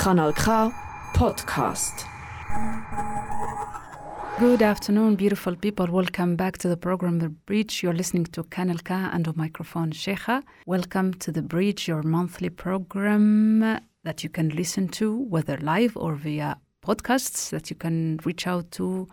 Kanal K Podcast. Good afternoon, beautiful people. Welcome back to the program The Bridge. You're listening to Kanal K and on microphone Cheija. Welcome to The Bridge, your monthly program that you can listen to, whether live or via podcasts that you can reach out to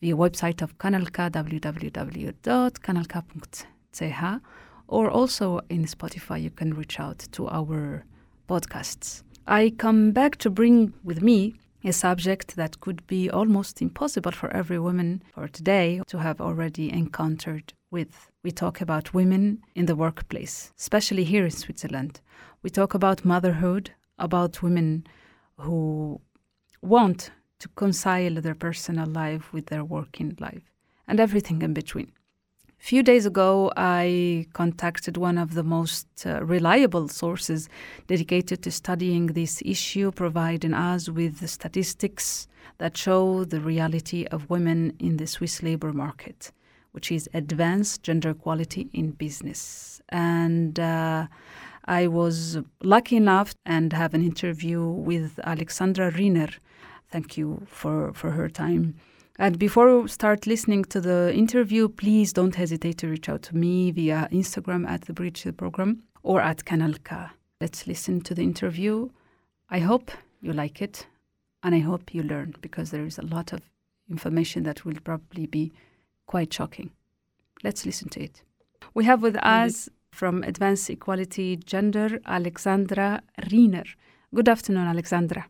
via website of Kanalka, www.kanalk.ch, or also in Spotify, you can reach out to our podcasts. I come back to bring with me a subject that could be almost impossible for every woman for today to have already encountered with. We talk about women in the workplace, especially here in Switzerland. We talk about motherhood, about women who want to concile their personal life with their working life, and everything in between. A few days ago, I contacted one of the most uh, reliable sources dedicated to studying this issue, providing us with the statistics that show the reality of women in the Swiss labor market, which is advanced gender equality in business. And uh, I was lucky enough and have an interview with Alexandra Rhiner. Thank you for, for her time. And before we start listening to the interview, please don't hesitate to reach out to me via Instagram at the Bridge the Program or at Kanal K. Let's listen to the interview. I hope you like it and I hope you learn because there is a lot of information that will probably be quite shocking. Let's listen to it. We have with us from Advanced Equality Gender, Alexandra Rhiner. Good afternoon, Alexandra.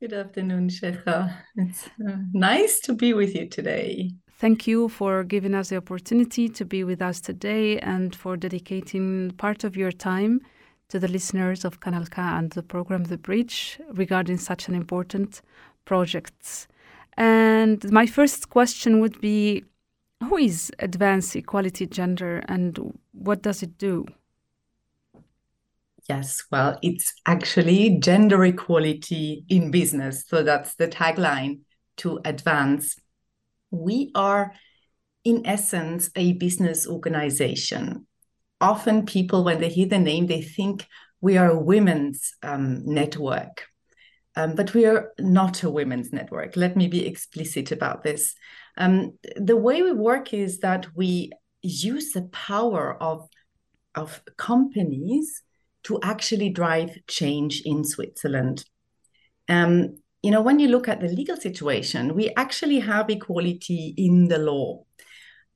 Good afternoon, Cheija. It's uh, nice to be with you today. Thank you for giving us the opportunity to be with us today and for dedicating part of your time to the listeners of Kanal K and the program The Bridge regarding such an important project. And my first question would be Who is Advanced Equality Gender and what does it do? Yes, well, it's actually gender equality in business. So that's the tagline to advance. We are, in essence, a business organization. Often, people, when they hear the name, they think we are a women's um, network. Um, but we are not a women's network. Let me be explicit about this. Um, the way we work is that we use the power of, of companies to actually drive change in Switzerland. Um, you know, when you look at the legal situation, we actually have equality in the law.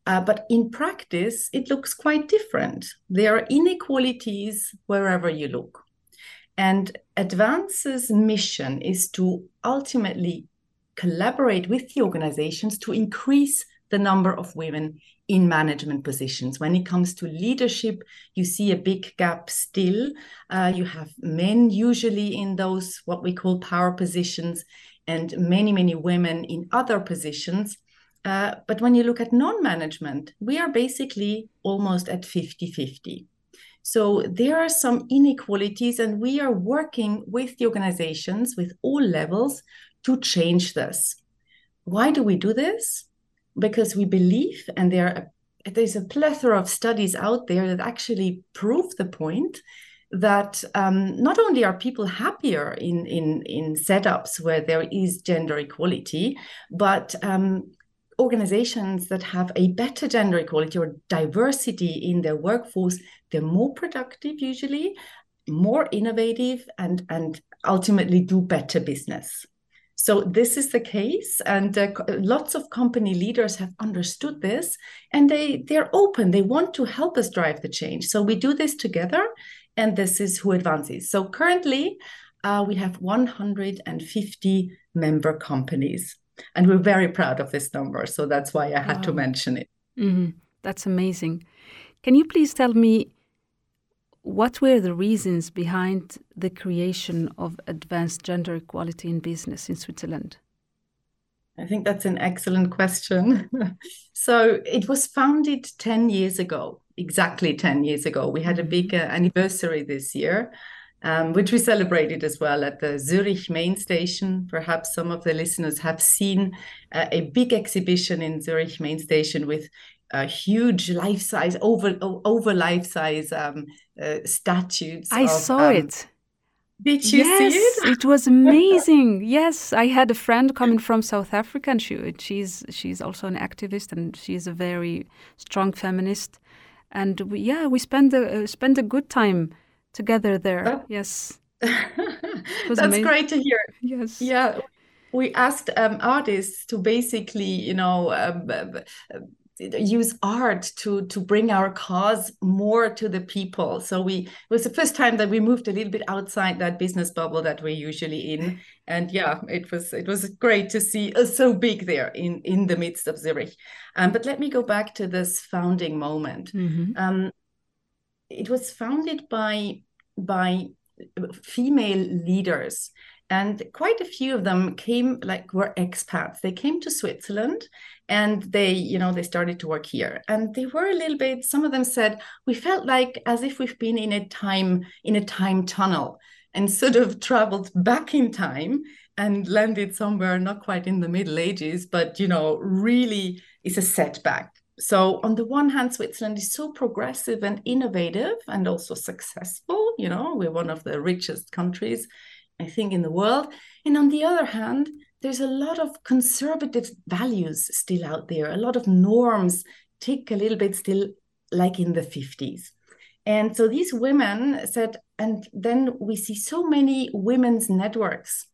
Uh, but in practice, it looks quite different. There are inequalities wherever you look. And Advance's mission is to ultimately collaborate with the organizations to increase the number of women in management positions. When it comes to leadership, you see a big gap still. Uh, you have men usually in those what we call power positions, and many, many women in other positions. Uh, but when you look at non management, we are basically almost at 50 50. So there are some inequalities, and we are working with the organizations with all levels to change this. Why do we do this? Because we believe, and there there's a plethora of studies out there that actually prove the point that um, not only are people happier in, in, in setups where there is gender equality, but um, organizations that have a better gender equality or diversity in their workforce, they're more productive usually, more innovative, and, and ultimately do better business. So this is the case, and uh, lots of company leaders have understood this, and they they're open. They want to help us drive the change. So we do this together, and this is who advances. So currently, uh, we have 150 member companies, and we're very proud of this number. So that's why I had wow. to mention it. Mm-hmm. That's amazing. Can you please tell me what were the reasons behind the creation of advanced gender equality in business in Switzerland? I think that's an excellent question. so it was founded 10 years ago, exactly 10 years ago. We had a big mm-hmm. uh, anniversary this year, um, which we celebrated as well at the Zurich main station. Perhaps some of the listeners have seen uh, a big exhibition in Zurich main station with uh, huge life size over over life size um, uh, statues. I of, saw um, it. Did you yes, see it? it was amazing. yes, I had a friend coming from South Africa, and she she's she's also an activist, and she's a very strong feminist. And we, yeah, we spent a uh, spent a good time together there. Oh. Yes, that's amazing. great to hear. yes, Yeah, we asked um, artists to basically, you know, um, uh, use art to to bring our cause more to the people. So we it was the first time that we moved a little bit outside that business bubble that we're usually in. And yeah it was it was great to see us so big there in in the midst of zurich. Um, but let me go back to this founding moment. Mhm. um, it was founded by by female leaders and quite a few of them came like were expats. They came to switzerland and they you know they started to work here. And they were a little bit some of them said we felt like as if we've been in a time in a time tunnel and sort of traveled back in time and landed somewhere not quite in the middle ages but you know really is a setback. So on the one hand switzerland is so progressive and innovative and also successful you know we're one of the richest countries i think in the world. And on the other hand there's a lot of conservative values still out there. A lot of norms tick a little bit still like in the 50s and so these women said and then we see so many women's networks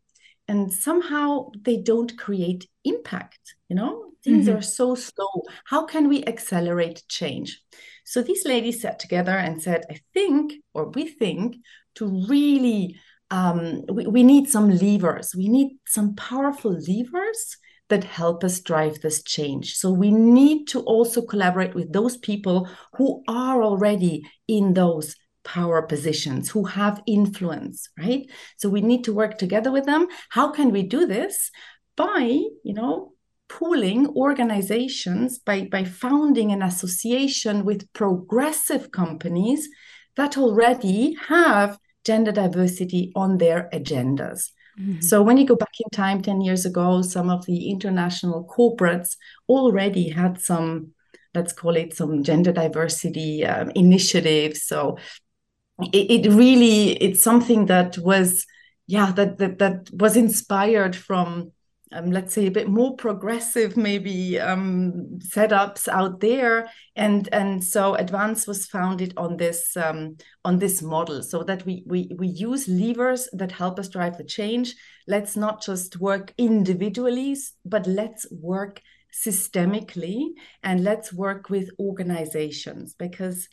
and somehow they don't create impact you know? Things Mhm. are so slow. How can we accelerate change? So these ladies sat together and said i think or we think to really um, we, we need some levers. We need some powerful levers that help us drive this change. So we need to also collaborate with those people who are already in those power positions who have influence right? So we need to work together with them. How can we do this? By you know pooling organizations by by founding an association with progressive companies that already have gender diversity on their agendas Mhm. so when you go back in time 10 years ago some of the international corporates already had some let's call it some gender diversity um, initiatives so it, it really it's something that was yeah that that, that was inspired from um, let's say a bit more progressive maybe um, setups out there. And and so advance was founded on this um, on this model so that we, we we use levers that help us drive the change. Let's not just work individually but let's work systemically and let's work with organizations because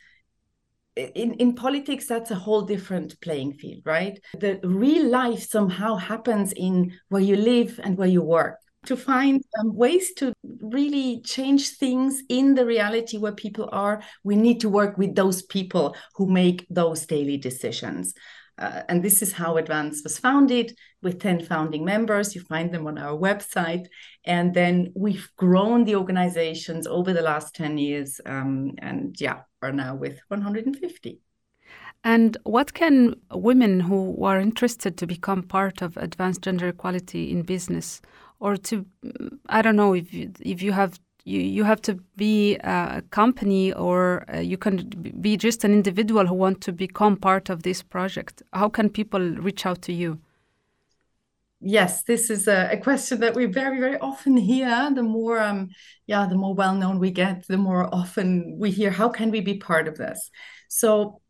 in, in politics that's a whole different playing field right the real life somehow happens in where you live and where you work to find um, ways to really change things in the reality where people are we need to work with those people who make those daily decisions uh, and this is how Advance was founded with 10 founding members. You find them on our website. And then we've grown the organizations over the last 10 years. Um, and yeah, are now with 150. And what can women who are interested to become part of advanced gender equality in business, or to, I don't know if you, if you have you, you have to be a company or uh, you can be just an individual who want to become part of this project. How can people reach out to you? Yes, this is a, a question that we very, very often hear. The more, um, yeah, the more well known we get, the more often we hear, "How can we be part of this?" So,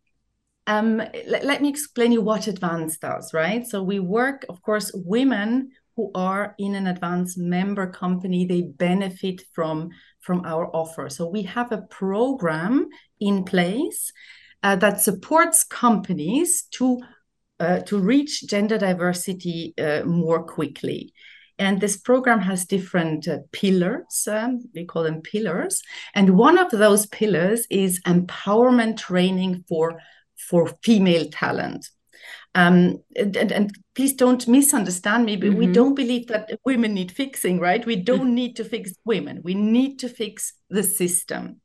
um, let, let me explain you what Advance does. Right. So we work, of course, women who are in an advanced member company they benefit from from our offer so we have a program in place uh, that supports companies to uh, to reach gender diversity uh, more quickly and this program has different uh, pillars um, we call them pillars and one of those pillars is empowerment training for for female talent um, and, and, and, please don't misunderstand me, but mm-hmm. we don't believe that women need fixing, right? We don't need to fix women. We need to fix the system.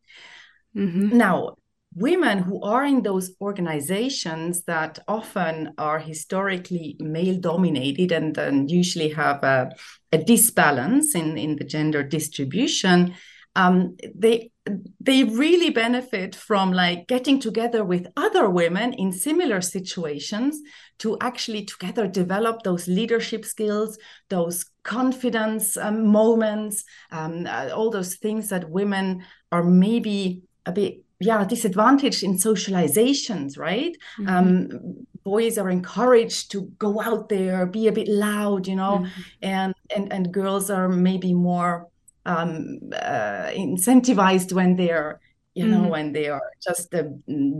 Mm-hmm. Now, women who are in those organizations that often are historically male dominated and, and usually have a, a disbalance in, in the gender distribution um, they they really benefit from like getting together with other women in similar situations to actually together develop those leadership skills those confidence um, moments um, uh, all those things that women are maybe a bit yeah disadvantaged in socializations right mm-hmm. um, boys are encouraged to go out there be a bit loud you know mm-hmm. and and and girls are maybe more um, uh, incentivized when they're you know mm-hmm. when they are just uh,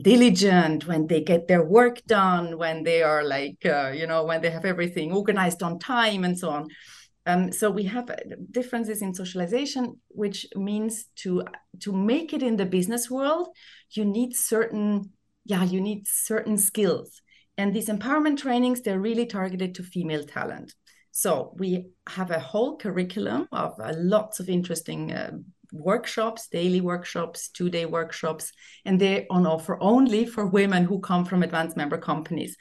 diligent when they get their work done when they are like uh, you know when they have everything organized on time and so on um, so we have uh, differences in socialization which means to to make it in the business world you need certain yeah you need certain skills and these empowerment trainings they're really targeted to female talent so we have a whole curriculum of uh, lots of interesting uh, workshops, daily workshops, two day workshops, and they're on offer only for women who come from advanced member companies.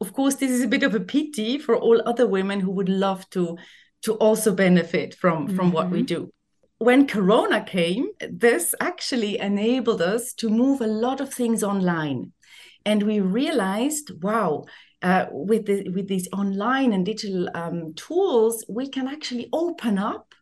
Of course, this is a bit of a pity for all other women who would love to to also benefit from from mm-hmm. what we mm-hmm. do. When Corona came, this actually enabled us to move a lot of things online. And we realized, wow, uh, with the, with these online and digital um, tools, we can actually open up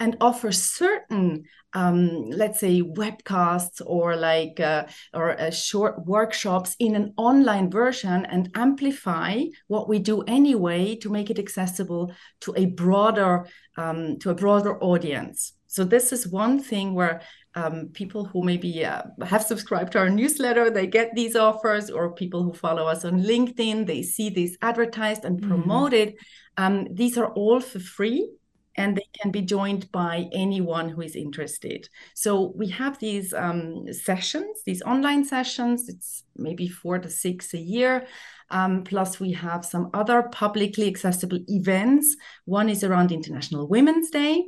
and offer certain um, let's say webcasts or like uh, or uh, short workshops in an online version and amplify what we do anyway to make it accessible to a broader um, to a broader audience so this is one thing where um, people who maybe uh, have subscribed to our newsletter they get these offers or people who follow us on linkedin they see this advertised and mm-hmm. promoted mm-hmm. um, these are all for free and they can be joined by anyone who is interested. So we have these um, sessions these online sessions. It's maybe four to six a year. Um, plus we have some other publicly accessible events. One is around international women's day.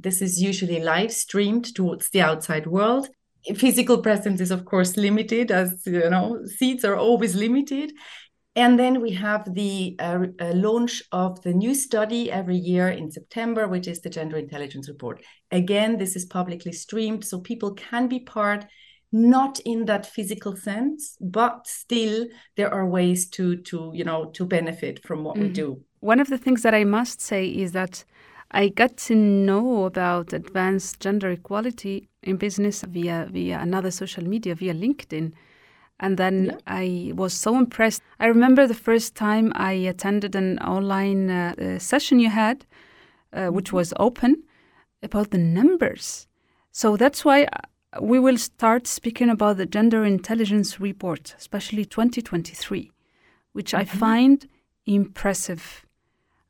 This is usually live streamed towards the outside world. Physical presence is, of course, limited, as you know, seats are always limited. And then we have the uh, uh, launch of the new study every year in September, which is the Gender Intelligence Report. Again, this is publicly streamed, so people can be part, not in that physical sense, but still there are ways to to you know to benefit from what mm-hmm. we do. One of the things that I must say is that I got to know about advanced gender equality in business via via another social media, via LinkedIn. And then yeah. I was so impressed. I remember the first time I attended an online uh, uh, session you had, uh, which mm-hmm. was open, about the numbers. So that's why uh, we will start speaking about the Gender Intelligence Report, especially 2023, which mm-hmm. I find impressive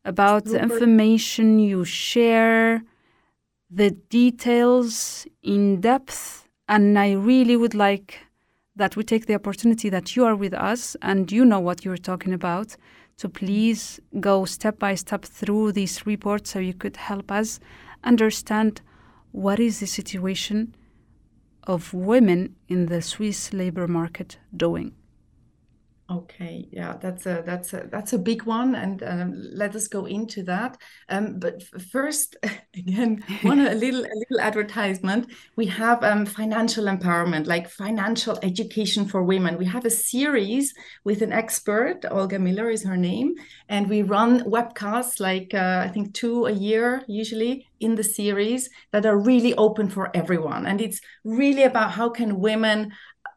about the information you share, the details in depth. And I really would like that we take the opportunity that you are with us and you know what you're talking about to please go step by step through these reports so you could help us understand what is the situation of women in the Swiss labor market doing. Okay, yeah, that's a that's a that's a big one, and um, let us go into that. Um, but first, again, one a little a little advertisement. We have um, financial empowerment, like financial education for women. We have a series with an expert, Olga Miller is her name, and we run webcasts, like uh, I think two a year usually in the series that are really open for everyone, and it's really about how can women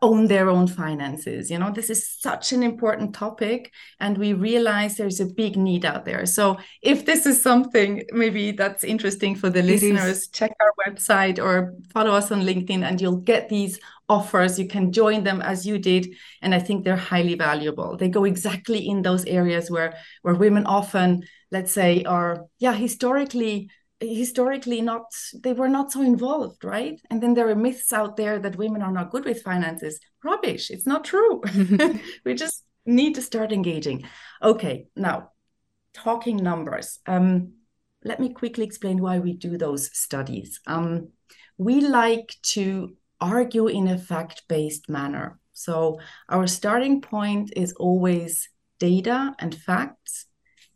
own their own finances you know? This is such an important topic and we realize there's a big need out there. So if this is something maybe that's interesting for the it listeners is. check our website or follow us on linkedin and you'll get these offers. You can join them as you did and i think they're highly valuable. They go exactly in those areas where where women often let's say are yeah historically historically not they were not so involved right? And then there are myths out there that women are not good with finances. Rubbish. It's not true. We just need to start engaging. Okay now talking numbers. Um, let me quickly explain why we do those studies. Um, we like to argue in a fact-based manner. So our starting point is always data and facts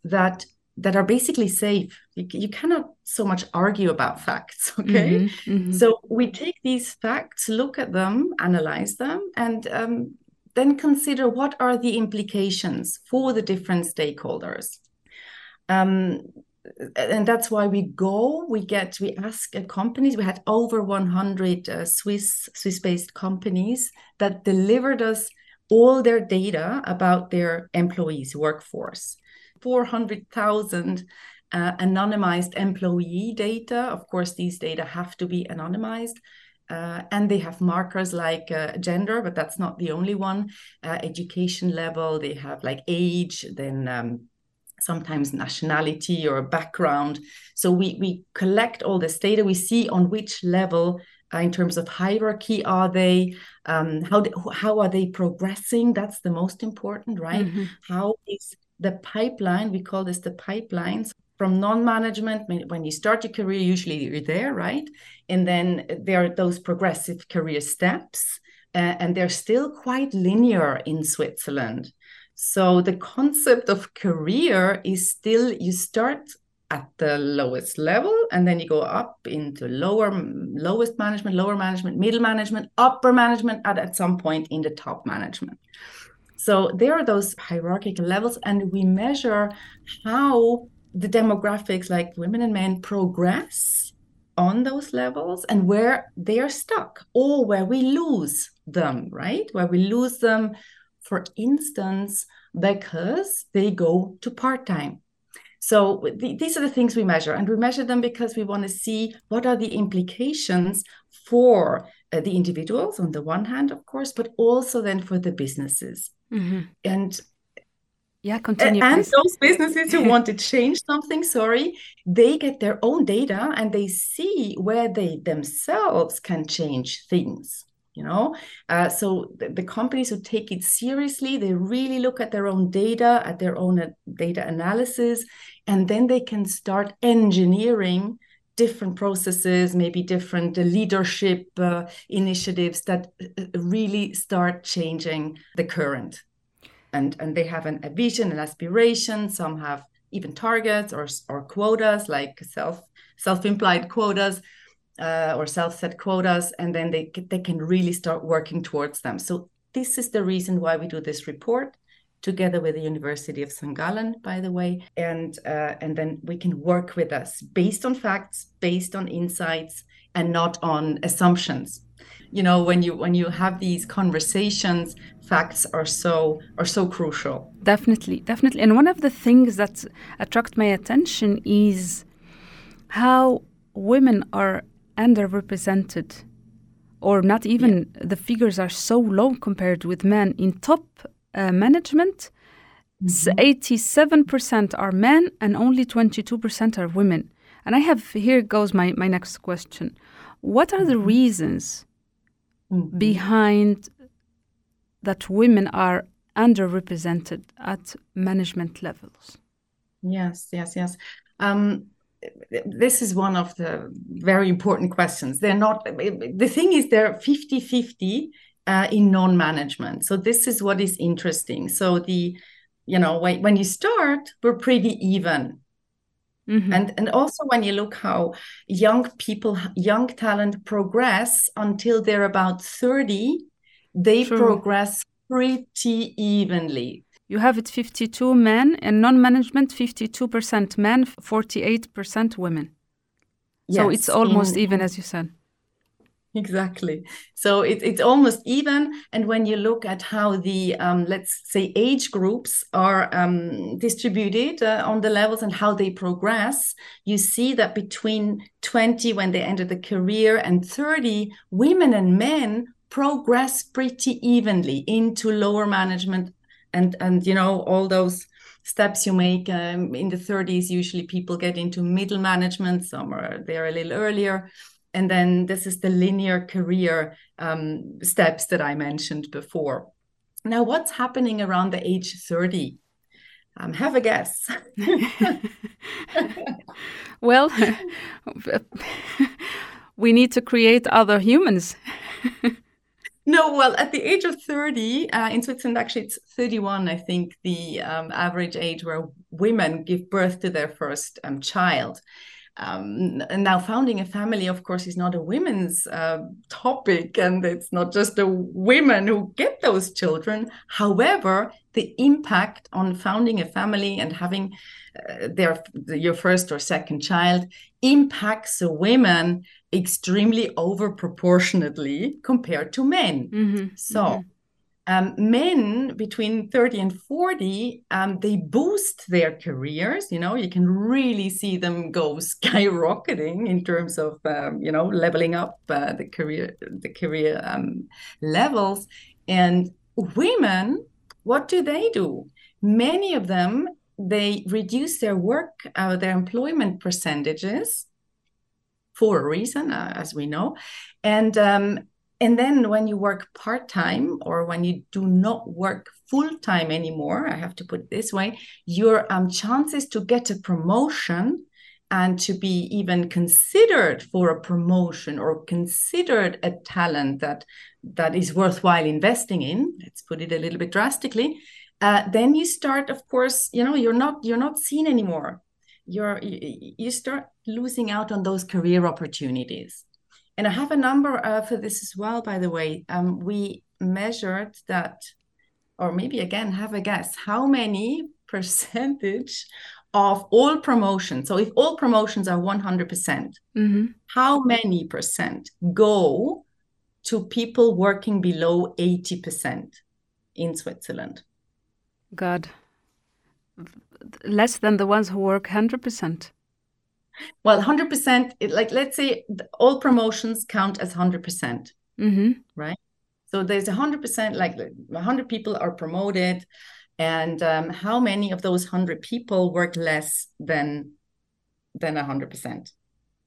that that are basically safe. You, you cannot so much argue about facts okay mm-hmm, mm-hmm. so we take these facts look at them analyze them and um, then consider what are the implications for the different stakeholders um, and that's why we go we get we ask companies we had over 100 uh, swiss swiss based companies that delivered us all their data about their employees workforce 400000 uh, anonymized employee data. Of course, these data have to be anonymized. Uh, and they have markers like uh, gender, but that's not the only one. Uh, education level, they have like age, then um, sometimes nationality or background. So we we collect all this data. We see on which level, uh, in terms of hierarchy, are they? Um, how how are they progressing? That's the most important, right? Mm-hmm. How is the pipeline? We call this the pipelines from non-management. When you start your career usually you're there right? And then there are those progressive career steps uh, and they're still quite linear in switzerland. So the concept of career is still you start at the lowest level and then you go up into lower lowest management lower management middle management upper management and at some point in the top management so there are those hierarchical levels and we measure how the demographics like women and men progress on those levels and where they are stuck or where we lose them, right? Where we lose them, for instance, because they go to part time. So th- these are the things we measure, and we measure them because we want to see what are the implications for uh, the individuals on the one hand, of course, but also then for the businesses. Mm-hmm. And yeah, continue. And please. those businesses who want to change something, sorry, they get their own data and they see where they themselves can change things. You know, uh, so the, the, companies who take it seriously, they really look at their own data, at their own uh, data analysis, and then they can start engineering different processes, maybe different uh, leadership uh, initiatives that uh, really start changing the current. And and they have an, a vision and aspiration. Some have even targets or or quotas like self self-implied quotas uh, or self-set quotas and then they they can really start working towards them. So this is the reason why we do this report together with the University of St. Gallen, by the way, and uh, and then we can work with us based on facts, based on insights, and not on assumptions. You know, when you when you have these conversations, facts are so are so crucial. Definitely, definitely. And one of the things that attract my attention is how women are underrepresented or not even yeah. the figures are so low compared with men in top uh, management mm-hmm. 87% are men and only 22% are women and i have here goes my, my next question what are the mm-hmm. reasons mm-hmm. behind that women are underrepresented at management levels? Yes, yes, yes. Um, this is one of the very important questions. They're not, the thing is, they're 50 50 uh, in non management. So, this is what is interesting. So, the, you know, when, when you start, we're pretty even. Mm-hmm. And and also when you look how young people, young talent progress until they're about 30, they True. progress pretty evenly. You have it 52 men and non-management 52% men, 48% women. Yes, so it's almost in, even as you said. Exactly. So it, it's almost even. And when you look at how the, um, let's say, age groups are um, distributed uh, on the levels and how they progress, you see that between 20 when they enter the career and 30, women and men progress pretty evenly into lower management and and you know all those steps you make um, in the 30s usually people get into middle management some are there a little earlier and then this is the linear career um, steps that i mentioned before. Now what's happening around the age 30 um, have a guess. Well we need to create other humans. No, well, at the age of 30, uh, in Switzerland, actually, it's 31, I think, the um, average age where women give birth to their first um, child. Um, now founding a family of course is not a women's uh, topic and it's not just the women who get those children however the impact on founding a family and having uh, their your first or second child impacts the women extremely over proportionately compared to men Mm-hmm. so Mhm. Um, men between 30 and 40 um, they boost their careers you know you can really see them go skyrocketing in terms of um, you know leveling up uh, the career the career um, levels. And women what do they do? Many of them they reduce their work uh, their employment percentages for a reason uh, as we know. And um, and then when you work part time or when you do not work full time anymore, I have to put it this way, your um, chances to get a promotion and to be even considered for a promotion or considered a talent that that is worthwhile investing in, let's put it a little bit drastically, uh, then you start, of course, you know, you're not you're not seen anymore. You're you, you start losing out on those career opportunities. And I have a number uh, for this as well, by the way. Um, we measured that, or maybe again, have a guess how many percentage of all promotions, so if all promotions are 100%, Mhm. how many percent go to people working below 80% in Switzerland? God. Less than the ones who work 100%. Well, 100%, it, like let's say all promotions count as 100%. hmm Right? So there's a hundred percent, like a hundred people are promoted, and um, how many of those hundred people work less than than a hundred percent?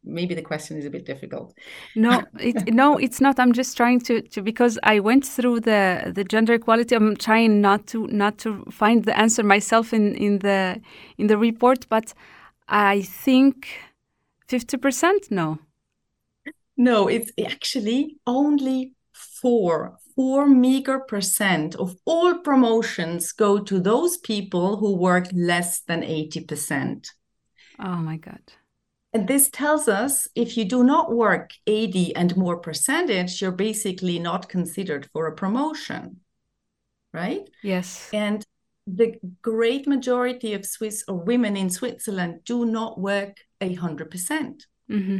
Maybe the question is a bit difficult. No, it, no, it's not. I'm just trying to, to because I went through the the gender equality. I'm trying not to not to find the answer myself in in the in the report, but I think fifty percent. No. No, it's actually only four four meager percent of all promotions go to those people who work less than eighty percent. Oh my God. And this tells us if you do not work 80 and more percentage, you're basically not considered for a promotion, right? Yes. And the great majority of Swiss or women in Switzerland do not work a hundred percent. hmm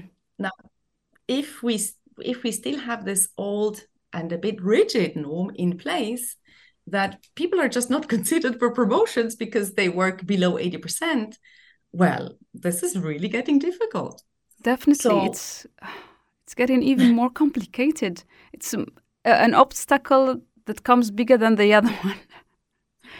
If we if we still have this old and a bit rigid norm in place that people are just not considered for promotions because they work below 80%, well, this is really getting difficult. Definitely, So- it's it's getting even more complicated. It's um, a- an obstacle that comes bigger than the other one.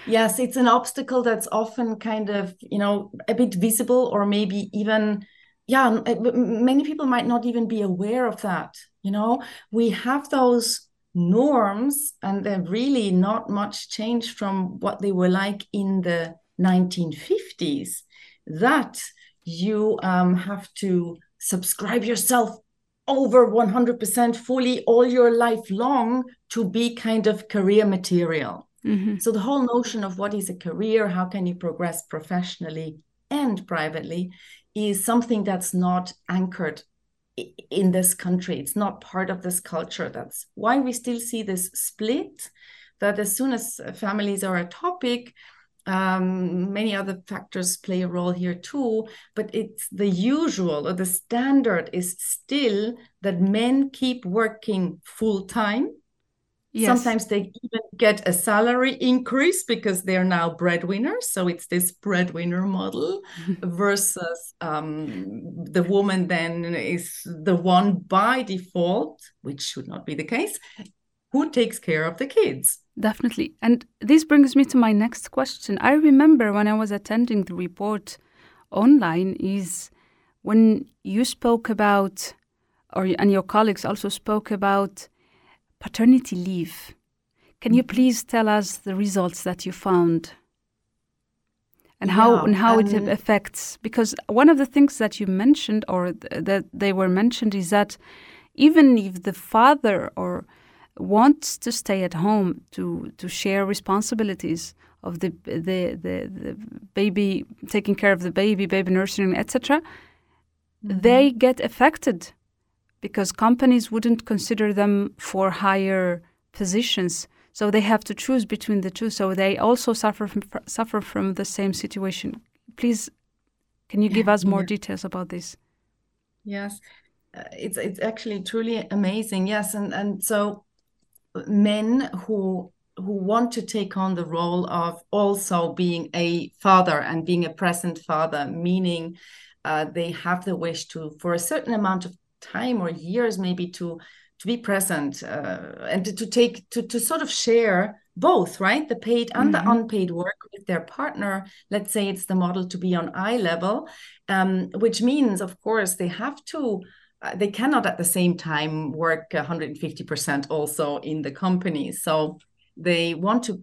Yes, it's an obstacle that's often kind of, you know, a bit visible or maybe even, yeah, many people might not even be aware of that. You know, we have those norms and they're really not much changed from what they were like in the 1950s that you um, have to subscribe yourself over 100% fully all your life long to be kind of career material. Hmm So the whole notion of what is a career, how can you progress professionally and privately, is something that's not anchored in this country. It's not part of this culture. That's why we still see this split. That as soon as families are a topic, um, many other factors play a role here too. But it's the usual or the standard is still that men keep working full time Yes. Sometimes they even get a salary increase because they're now breadwinners. So it's this breadwinner model versus um, the woman then is the one by default, which should not be the case, who takes care of the kids. Definitely. And this brings me to my next question. I remember when I was attending the report online is when you spoke about or and your colleagues also spoke about paternity leave. Can you please tell us the results that you found? And how Yeah, and how it um, affects because one of the things that you mentioned or th- that they were mentioned is that even if the father or wants to stay at home to to share responsibilities of the the the, the baby taking care of the baby baby nursing etc mm-hmm. they get affected because companies wouldn't consider them for higher positions. So they have to choose between the two. So they also suffer from, suffer from the same situation. Please, can you give us more yeah. details about this? Yes, uh, it's it's actually truly amazing. Yes, and and so men who who want to take on the role of also being a father and being a present father, meaning uh, they have the wish to, for a certain amount of time or years, maybe to to be present uh, and to, to, take to to sort of share both, right, the paid and mm-hmm. the unpaid work with their partner. Let's say it's the model to be on eye level, um, which means, of course, they have to uh, they cannot at the same time work 150% also in the company so they want to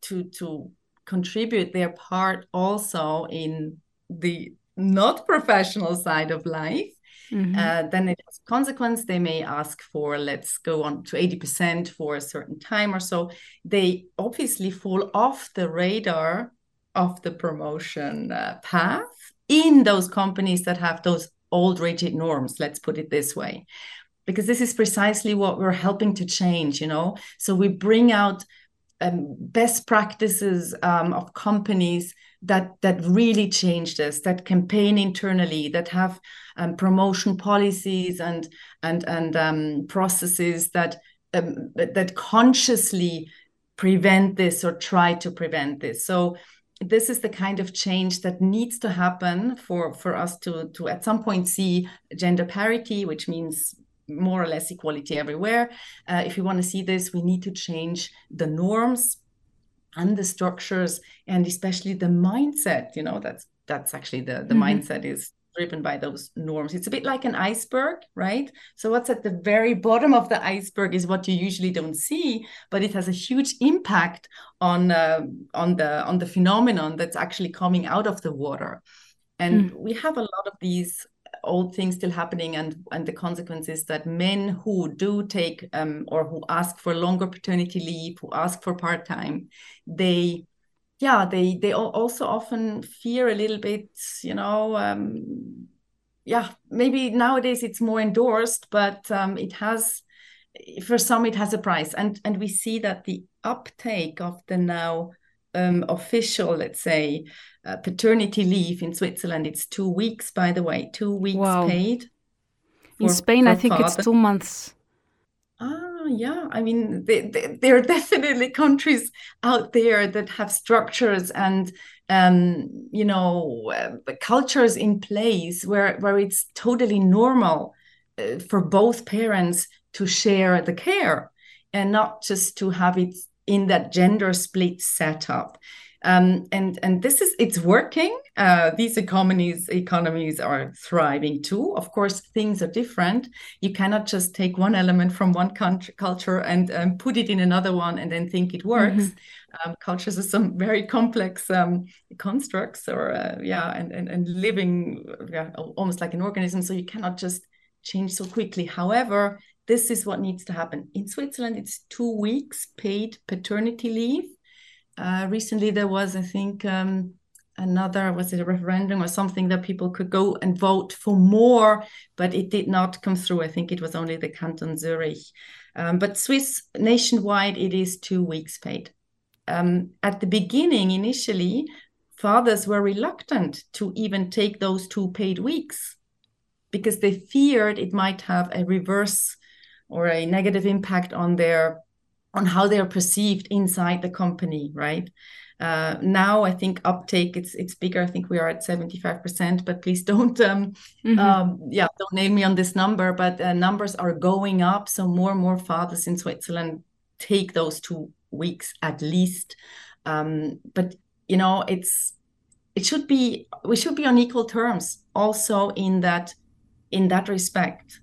to to contribute their part also in the not professional side of life mm-hmm. uh, then it has consequence. They may ask for let's go on to 80% for a certain time or so. They obviously fall off the radar of the promotion uh, path in those companies that have those old rigid norms let's put it this way because this is precisely what we're helping to change you know? So we bring out um, best practices um, of companies that that really change this that campaign internally that have um, promotion policies and and and um, processes that um, that consciously prevent this or try to prevent this. So this is the kind of change that needs to happen for for us to to at some point see gender parity which means more or less equality everywhere. Uh, if we want to see this we need to change the norms and the structures and especially the mindset you know that's that's actually the the mm-hmm. mindset is driven by those norms. It's a bit like an iceberg, right? So what's at the very bottom of the iceberg is what you usually don't see, but it has a huge impact on uh, on the on the phenomenon that's actually coming out of the water. And mm. we have a lot of these old things still happening and and the consequence is that men who do take um, or who ask for longer paternity leave who ask for part-time they yeah they they also often fear a little bit you know um, yeah maybe nowadays it's more endorsed but um, it has for some it has a price. And and we see that the uptake of the now um, official let's say uh, paternity leave in switzerland it's two weeks by the way two weeks wow. paid in spain i think father. it's two months ah yeah i mean they, they, there are definitely countries out there that have structures and um, you know uh, cultures in place where where it's totally normal uh, for both parents to share the care and not just to have it in that gender split setup um, and and this is it's working. Uh, these economies economies are thriving too. Of course, things are different. You cannot just take one element from one country, culture and um, put it in another one and then think it works. Mm-hmm. Um, cultures are some very complex um, constructs, or uh, yeah, and, and and living yeah, almost like an organism. So you cannot just change so quickly. However, this is what needs to happen in Switzerland. It's two weeks paid paternity leave uh, recently there was, I think, um, another was it a referendum or something that people could go and vote for more, but it did not come through. I think it was only the Canton Zurich. Um, but Swiss nationwide, it is two weeks paid. Um, at the beginning, initially, fathers were reluctant to even take those two paid weeks because they feared it might have a reverse or a negative impact on their on how they are perceived inside the company, right? Uh, now I think uptake it's it's bigger. I think we are at seventy five percent. But please don't um, mm-hmm. um, yeah don't name me on this number. But uh, numbers are going up, so more and more fathers in Switzerland take those two weeks at least. Um, but you know it's it should be we should be on equal terms also in that in that respect.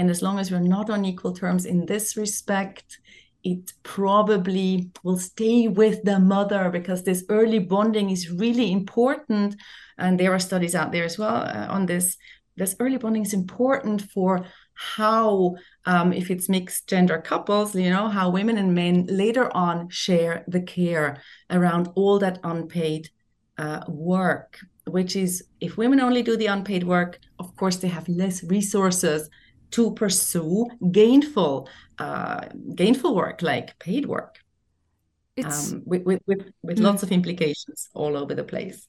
And as long as we're not on equal terms in this respect, it probably will stay with the mother because this early bonding is really important. And there are studies out there as well uh, on this this early bonding is important for how um, if it's mixed gender couples you know how women and men later on share the care around all that unpaid uh, work which is if women only do the unpaid work, of course, they have less resources to pursue gainful uh, gainful work like paid work. Um, with, with, with, with mm. lots of implications all over the place.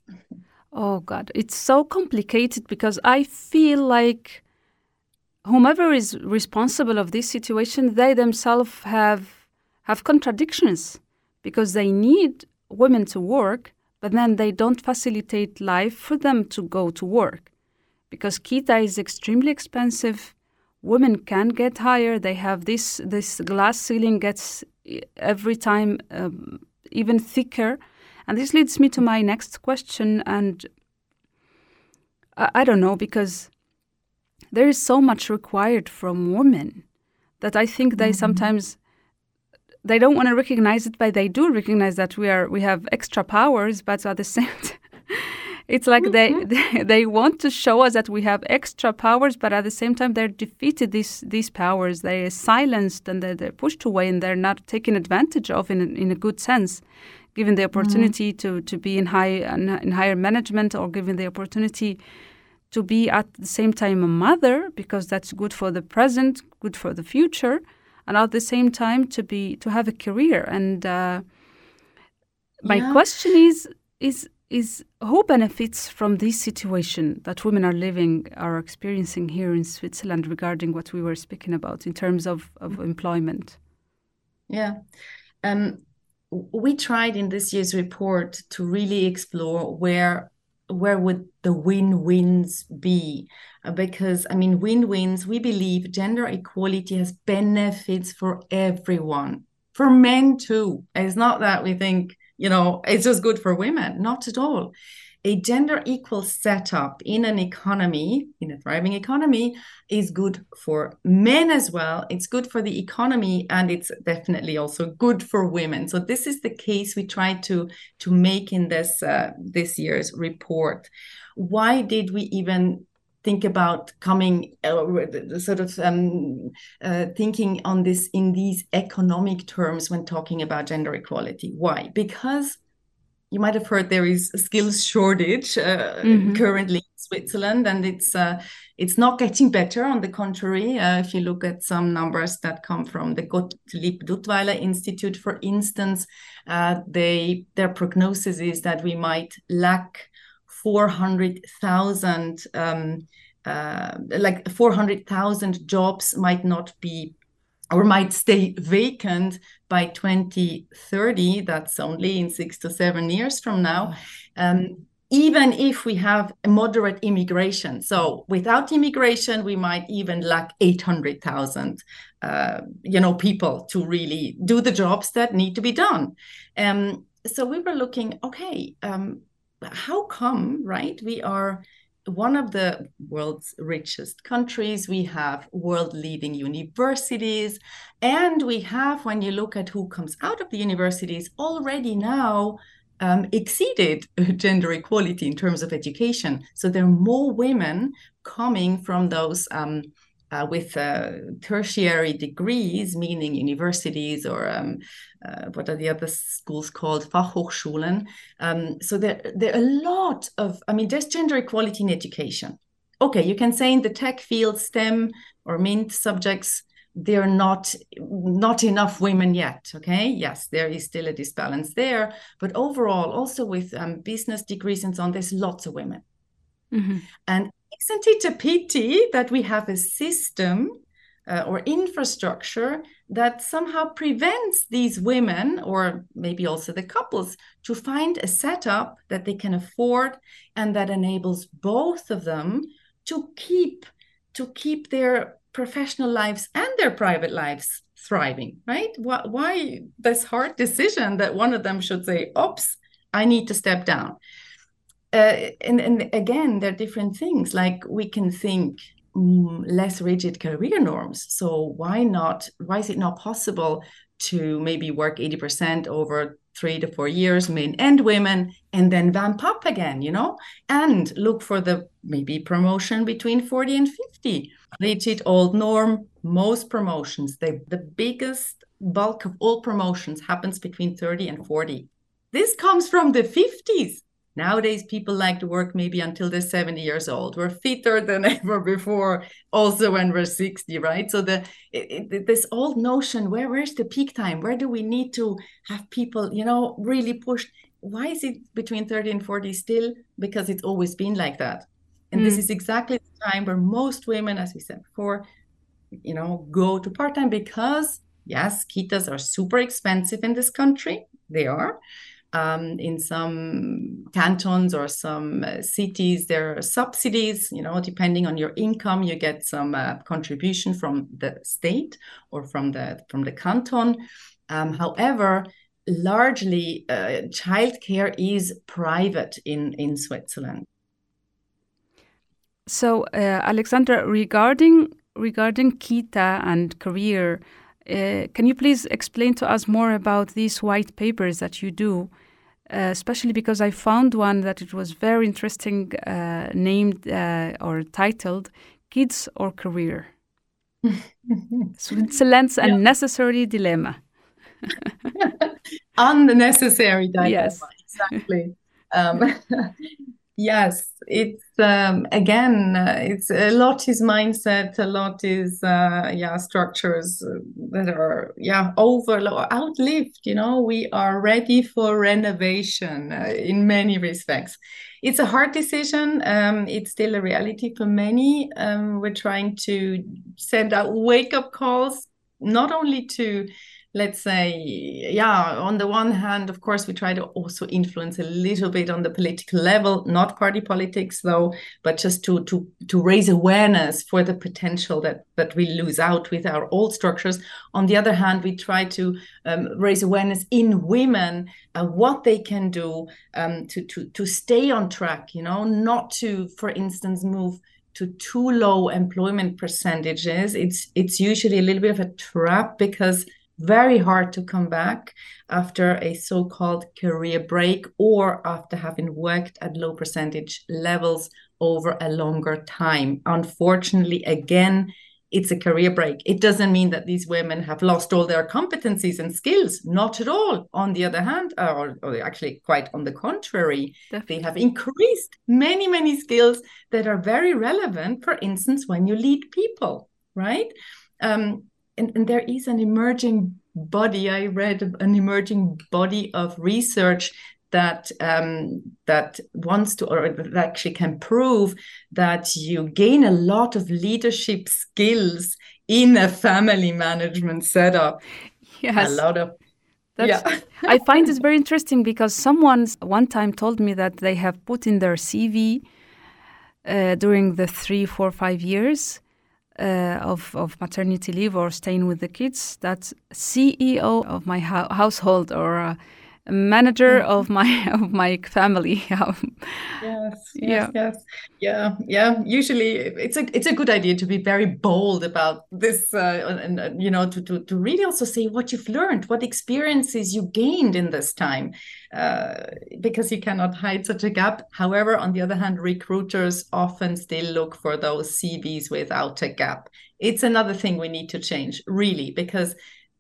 Oh god. It's so complicated because i feel like whomever is responsible of this situation they themselves have have contradictions because they need women to work but then they don't facilitate life for them to go to work because kita is extremely expensive women can get higher they have this this glass ceiling gets every time um, even thicker and this leads me to my next question and I, I don't know because there is so much required from women that i think they mm-hmm. sometimes they don't want to recognize it, but they do recognize that we are we have extra powers. But at the same time, it's like mm-hmm. they, they, they want to show us that we have extra powers, but at the same time they're defeated these these powers. They're silenced and they're, they're pushed away, and they're not taken advantage of in in a good sense. Given the opportunity mm-hmm. to, to be in high in higher management, or given the opportunity to be at the same time a mother, because that's good for the present, good for the future and at the same time to be to have a career. And uh, my yeah. question is is is who benefits from this situation that women are living are experiencing here in Switzerland regarding what we were speaking about in terms of, of employment? Yeah. Um, we tried in this year's report to really explore where where would the win-wins be uh, because i mean win-wins we believe gender equality has benefits for everyone for men too it's not that we think you know it's just good for women not at all a gender equal setup in an economy, in a thriving economy, is good for men as well. It's good for the economy and it's definitely also good for women. So this is the case we tried to to make in this uh, this year's report. Why did we even think about coming uh, sort of um, uh, thinking on this in these economic terms when talking about gender equality why because you might have heard there is a skills shortage uh, mm-hmm. currently in Switzerland, and it's uh, it's not getting better. On the contrary, uh, if you look at some numbers that come from the Gottlieb Duttweiler Institute, for instance, uh, they their prognosis is that we might lack four hundred thousand. Um, uh, like 400,000 jobs might not be or might stay vacant by 2030 that's only in six to seven years from now um, even if we have a moderate immigration so without immigration we might even lack 800000 uh, you know people to really do the jobs that need to be done um, so we were looking okay um, how come right we are one of the world's richest countries. We have world leading universities. And we have, when you look at who comes out of the universities, already now um, exceeded gender equality in terms of education. So there are more women coming from those um, uh, with uh, tertiary degrees, meaning universities or um, uh, what are the other schools called, Fachhochschulen. Um, so there, there are a lot of, I mean, there's gender equality in education. Okay, you can say in the tech field, STEM or MINT subjects, there are not not enough women yet okay yes there is still a disbalance there but overall also with um, business degrees and so on there's lots of women mm-hmm. and isn't it a pity that we have a system uh, or infrastructure that somehow prevents these women or maybe also the couples to find a setup that they can afford and that enables both of them to keep to keep their professional lives and their private lives thriving right? Why, why this hard decision that one of them should say oops i need to step down uh, and, and again, there are different things. Like we can think mm, less rigid career norms. So why not? Why is it not possible to maybe work 80% over three to four years, men and women, and then vamp up again, you know, and look for the maybe promotion between 40 and 50. Rigid old norm, most promotions, they, the biggest bulk of all promotions happens between 30 and 40. This comes from the 50s Nowadays, people like to work maybe until they're 70 years old. We're fitter than ever before, also when we're 60, right? So the it, it, this old notion, where where's the peak time? Where do we need to have people, you know, really pushed? Why is it between 30 and 40 still? Because it's always been like that. And mm. this is exactly the time where most women, as we said before, you know, go to part-time because yes, kitas are super expensive in this country. They are. Um, in some cantons or some uh, cities, there are subsidies. You know, depending on your income, you get some uh, contribution from the state or from the from the canton. Um, however, largely, uh, childcare is private in in Switzerland. So, uh, Alexandra, regarding regarding Kita and career, uh, can you please explain to us more about these white papers that you do? Uh, especially because I found one that it was very interesting, uh, named uh, or titled "Kids or Career." Switzerland's yeah. unnecessary dilemma. unnecessary dilemma. Yes, exactly. Um, yes, it's um, again, uh, it's a lot is mindset, a lot is uh, yeah structures that are yeah over or outlived. You know, we are ready for renovation uh, in many respects. It's a hard decision. Um, it's still a reality for many. Um, we're trying to send out wake up calls, not only to let's say yeah on the one hand of course we try to also influence a little bit on the political level not party politics though but just to to to raise awareness for the potential that that we lose out with our old structures. On the other hand we try to um, raise awareness in women uh, what they can do um, to to to stay on track you know not to for instance move to too low employment percentages. It's it's usually a little bit of a trap because very hard to come back after a so called career break or after having worked at low percentage levels over a longer time. Unfortunately, again, it's a career break. It doesn't mean that these women have lost all their competencies and skills. Not at all. On the other hand, or, or actually, quite on the contrary, Definitely. they have increased many, many skills that are very relevant, for instance, when you lead people, right? Um, and, and there is an emerging body i read an emerging body of research that um, that wants to or that actually can prove that you gain a lot of leadership skills in a family management setup yes a lot of that's, yeah. I find this very interesting because someone one time told me that they have put in their CV uh, during the three, four, five years uh, of, of maternity leave or staying with the kids, that's CEO of my ho- household or uh, manager mm-hmm. of my of my family. yes, yes, yeah. yes, yeah, yeah. Usually, it's a it's a good idea to be very bold about this, uh, and, and you know, to, to to really also say what you've learned, what experiences you gained in this time, uh, because you cannot hide such a gap. However, on the other hand, recruiters often still look for those CVs without a gap. It's another thing we need to change, really, because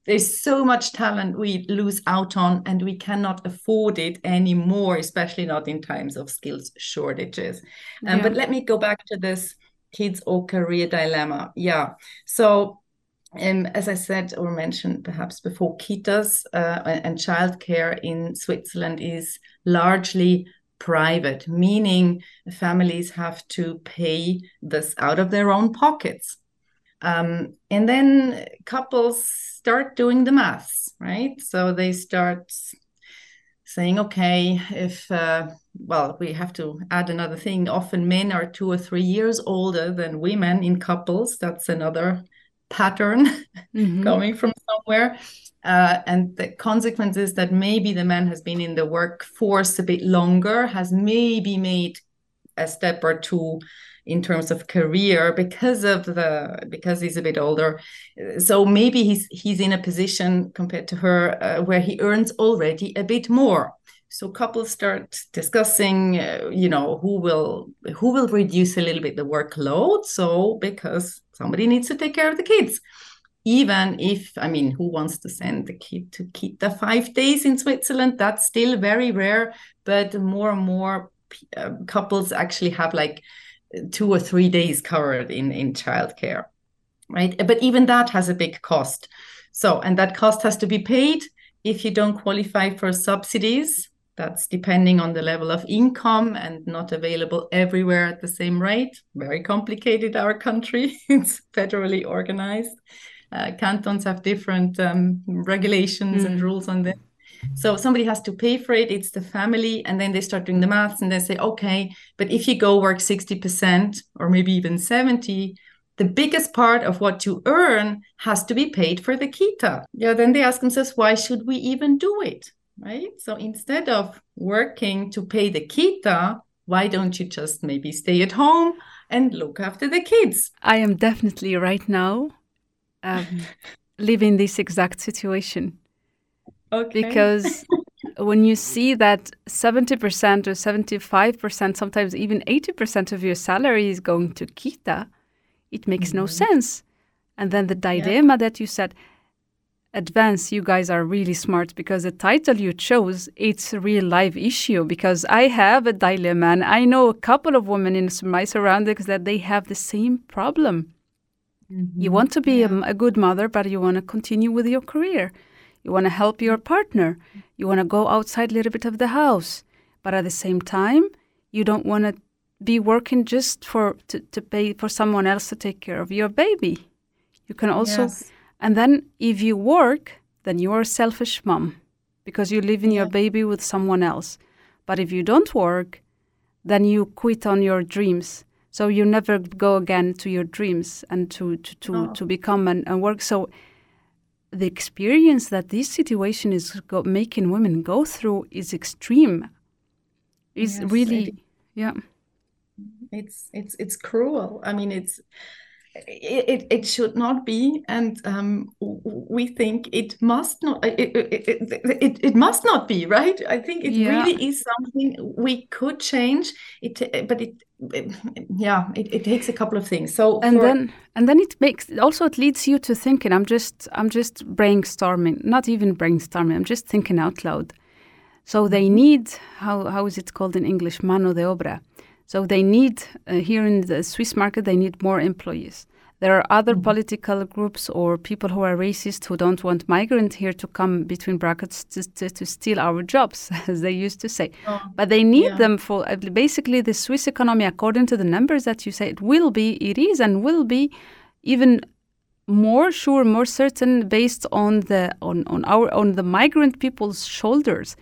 there's so much talent we lose out on and we cannot afford it anymore especially not in times of skills shortages um, yeah. but let me go back to this kids or career dilemma yeah so um, as I said or mentioned perhaps before, kitas uh, and childcare in Switzerland is largely private, meaning families have to pay this out of their own pockets. Um, and then couples start doing the maths, right? So they start saying, okay, if, uh, well, we have to add another thing. Often men are two or three years older than women in couples. That's another pattern mm-hmm. coming from somewhere. Uh, and the consequence is that maybe the man has been in the workforce a bit longer, has maybe made a step or two in terms of career because of the because he's a bit older. So maybe he's he's in a position compared to her uh, where he earns already a bit more. So couples start discussing uh, you know who will who will reduce a little bit the workload. So because somebody needs to take care of the kids. Even if i mean who wants to send the kid to kita five days in switzerland? That's still very rare but more and more uh, couples actually have like two or three days covered in in childcare right? But even that has a big cost. So and that cost has to be paid. If you don't qualify for subsidies that's depending on the level of income and not available everywhere at the same rate. Very complicated our country. It's federally organized. Uh, cantons have different um, regulations mm. and rules on this. So somebody has to pay for it. It's the family, and then they start doing the maths, and they say, okay, but if you go work sixty percent or maybe even seventy, the biggest part of what you earn has to be paid for the kita. Yeah, then they ask themselves, why should we even do it? Right. So instead of working to pay the kita, why don't you just maybe stay at home and look after the kids? I am definitely right now um, live in this exact situation. Okay. Because when you see that 70% or 75%, sometimes even 80% of your salary is going to Kita, it makes mm-hmm. no sense. And then the dilemma yeah. that you said, advance you guys are really smart because the title you chose it's a real life issue because i have a dilemma and i know a couple of women in my surroundings that they have the same problem Mm-hmm. You want to be yeah. a, a, good mother, but you want to continue with your career. You want to help your partner. You want to go outside a little bit of the house, but at the same time, you don't want to be working just for to, to pay for someone else to take care of your baby. You can also, yes. and then if you work, then you are a selfish mom because you live in yeah. your baby with someone else. But if you don't work, then you quit on your dreams so you never go again to your dreams and to to to, oh. to become and, and work so the experience that this situation is go, making women go through is extreme. Is yes, really it, yeah. It's it's it's cruel. I mean it's it, it, should not be and um, we think it must not it, it, it, it, must not be right? I think it yeah. really is something we could change. It but it, yeah it, it takes a couple of things. So and for... then and then it makes also it leads you to thinking i'm just i'm just brainstorming not even brainstorming i'm just thinking out loud. So they mm-hmm. need how how is it called in english? Mano de obra so they need, uh, here in the Swiss market, they need more employees. There are other mm-hmm. political groups or people who are racist who don't want migrants here to come between brackets to, to, to steal our jobs, as they used to say. Oh, but they need yeah. them for uh, basically the Swiss economy, according to the numbers that you say, it will be, it is, and will be even more sure, more certain based on the on, on our on the migrant people's shoulders.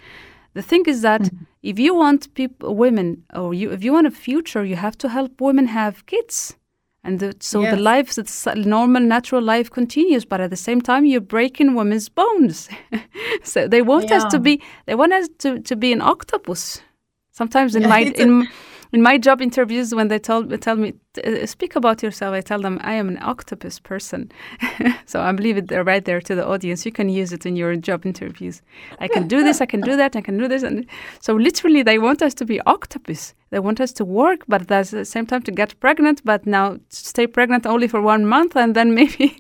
The thing is that mm-hmm. if you want people, women, or you, if you want a future, you have to help women have kids. And the, so yes. the life, the normal, natural life continues, but at the same time, you're breaking women's bones. so they want yeah. us to be, they want us to, to be an octopus. Sometimes in my in in my job interviews when they tell tell me uh, speak about yourself i tell them i am an octopus person. So i'm leave it right there to the audience. You can use it in your job interviews. I can do this i can do that i can do this and so literally they want us to be octopus. They want us to work but at the same time to get pregnant but now stay pregnant only for one month and then maybe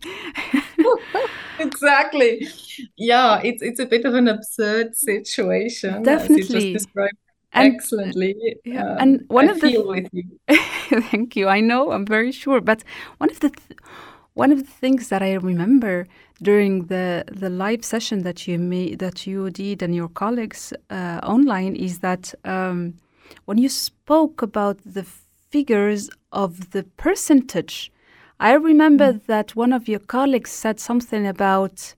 exactly. Yeah it's it's a bit of an absurd situation definitely and, excellently. Yeah, uh, and one I of the thank you. I know. I'm very sure. But one of the th one of the things that I remember during the the live session that you made, that you did and your colleagues uh, online is that um, when you spoke about the figures of the percentage, I remember mm. that one of your colleagues said something about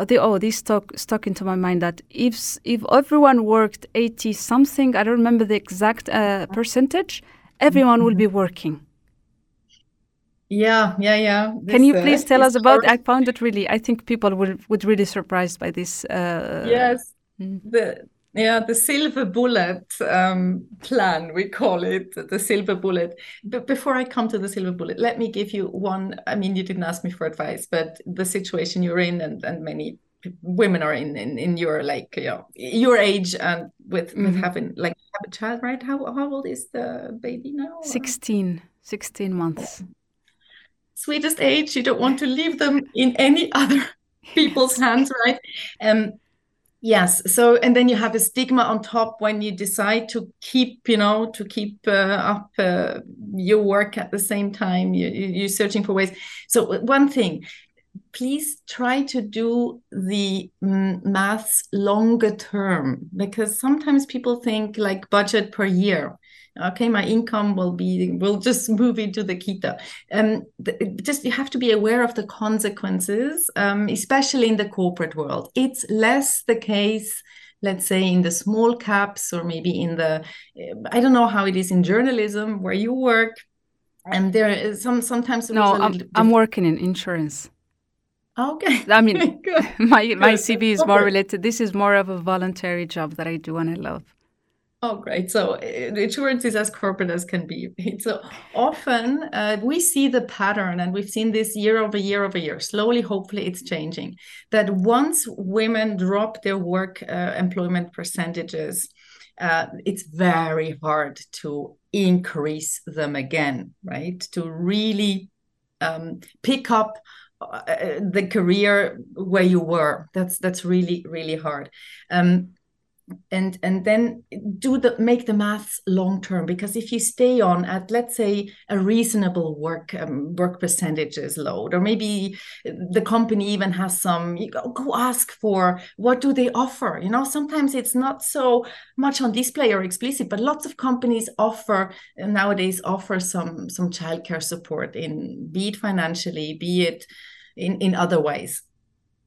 oh, oh this stuck stuck into my mind that if if everyone worked 80 something i don't remember the exact uh, percentage everyone will be mm-hmm. working. Yeah yeah yeah. This, can you uh, please uh, tell us about i found it really i think people would would really surprised by this uh, yes. mm. the yeah, the silver bullet um, plan, we call it the silver bullet. But before I come to the silver bullet, let me give you one. I mean, you didn't ask me for advice, but the situation you're in, and, and many women are in, in, in your like you know your age and with mm-hmm. with having like have a child, right? How how old is the baby now? 16, 16 months. sweetest age. You don't want to leave them in any other people's hands, right? Um, yes. So, and then you have a stigma on top when you decide to keep, you know, to keep uh, up uh, your work at the same time. You, you're searching for ways. So, one thing, please try to do the mm, maths longer term because sometimes people think like budget per year okay my income will be will just move into the kita um just you have to be aware of the consequences um, especially in the corporate world it's less the case let's say in the small caps or maybe in the i don't know how it is in journalism where you work and there is some sometimes no I'm, I'm working in insurance Okay. I mean, my my CV is more related. This is more of a voluntary job that I do and I love. Oh, great. So the insurance is as corporate as can be. So often uh, we see the pattern, and we've seen this year over year over year. Slowly, hopefully, it's changing. That once women drop their work uh, employment percentages, uh, it's very hard to increase them again, right? To really um, pick up uh, the career where you were. That's that's really really hard. Um, and and then do the make the maths long term because if you stay on at let's say a reasonable work um, work percentages load or maybe the company even has some you go, go ask for what do they offer you know? Sometimes it's not so much on display or explicit but lots of companies offer nowadays offer some some childcare support in be it financially be it in in other ways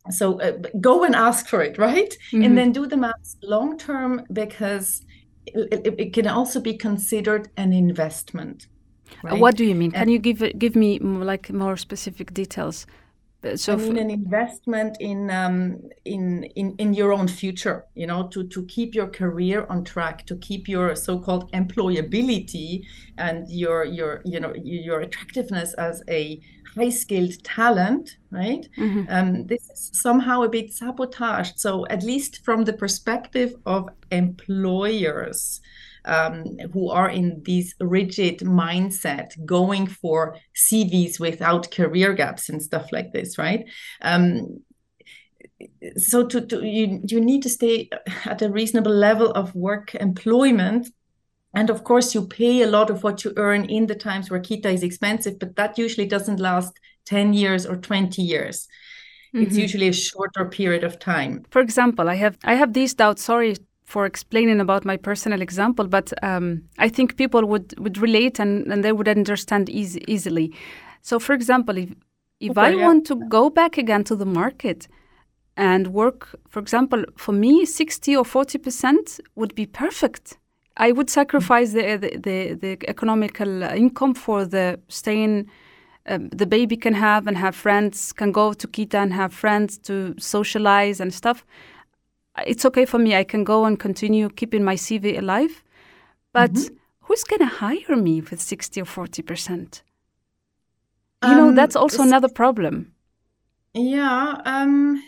so uh, go and ask for it right mm-hmm. and then do the maths long term because it, it, it, can also be considered an investment right? what do you mean can you give give me like more specific details so I mean an investment in um, in in in your own future. You know, to to keep your career on track, to keep your so-called employability and your your you know your attractiveness as a high-skilled talent. Right. Mm-hmm. Um, this is somehow a bit sabotaged. So at least from the perspective of employers um, who are in this rigid mindset, going for CVs without career gaps and stuff like this, right? Um, so to, to you you need to stay at a reasonable level of work employment and of course you pay a lot of what you earn in the times where kita is expensive but that usually doesn't last 10 years or 20 years mm-hmm. it's usually a shorter period of time for example i have i have these doubts sorry for explaining about my personal example, but um, I think people would, would relate and, and they would understand easy, easily. So, for example, if, if okay, I yeah. want to go back again to the market and work, for example, for me, 60 or 40% would be perfect. I would sacrifice the, the, the, the economical income for the staying um, the baby can have and have friends, can go to Kita and have friends to socialize and stuff it's okay for me. I can go and continue keeping my CV alive. But mm-hmm. who's going to hire me with 60 or 40%? You um, know, that's also another problem. Yeah, um,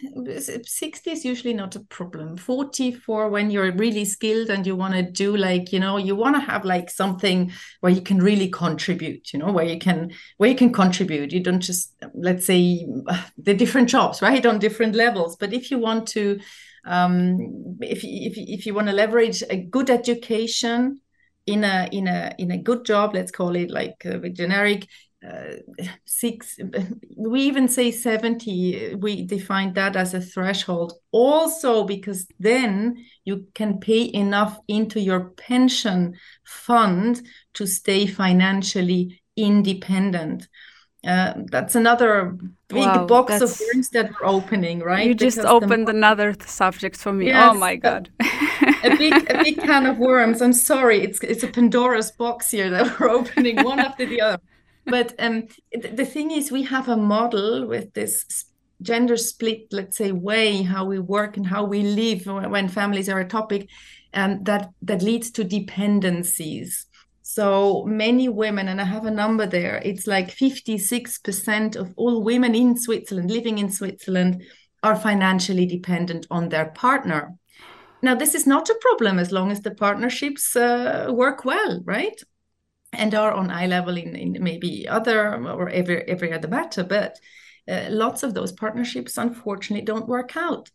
60 is usually not a problem. 40 for when you're really skilled and you want to do like, you know, you want to have like something where you can really contribute, you know, where you can where you can contribute. You don't just let's say the different jobs, right? On different levels. But if you want to um, if if if you want to leverage a good education in a in a in a good job, let's call it like uh, generic uh, six we even say 70 we define that as a threshold. Also because then you can pay enough into your pension fund to stay financially independent uh, that's another big wow, box of worms that we're opening, right? You just because opened the... another subject for me. Yes, oh my god! a big, a big can of worms. I'm sorry, it's it's a Pandora's box here that we're opening one after the other. But um, the thing is, we have a model with this gender split, let's say, way how we work and how we live when families are a topic, and um, that that leads to dependencies so many women, and I have a number there, it's like 56% of all women in Switzerland, living in Switzerland, are financially dependent on their partner. Now, this is not a problem as long as the partnerships uh, work well, right? and are on eye level in, in maybe other or every every other matter but uh, lots of those partnerships unfortunately don't work out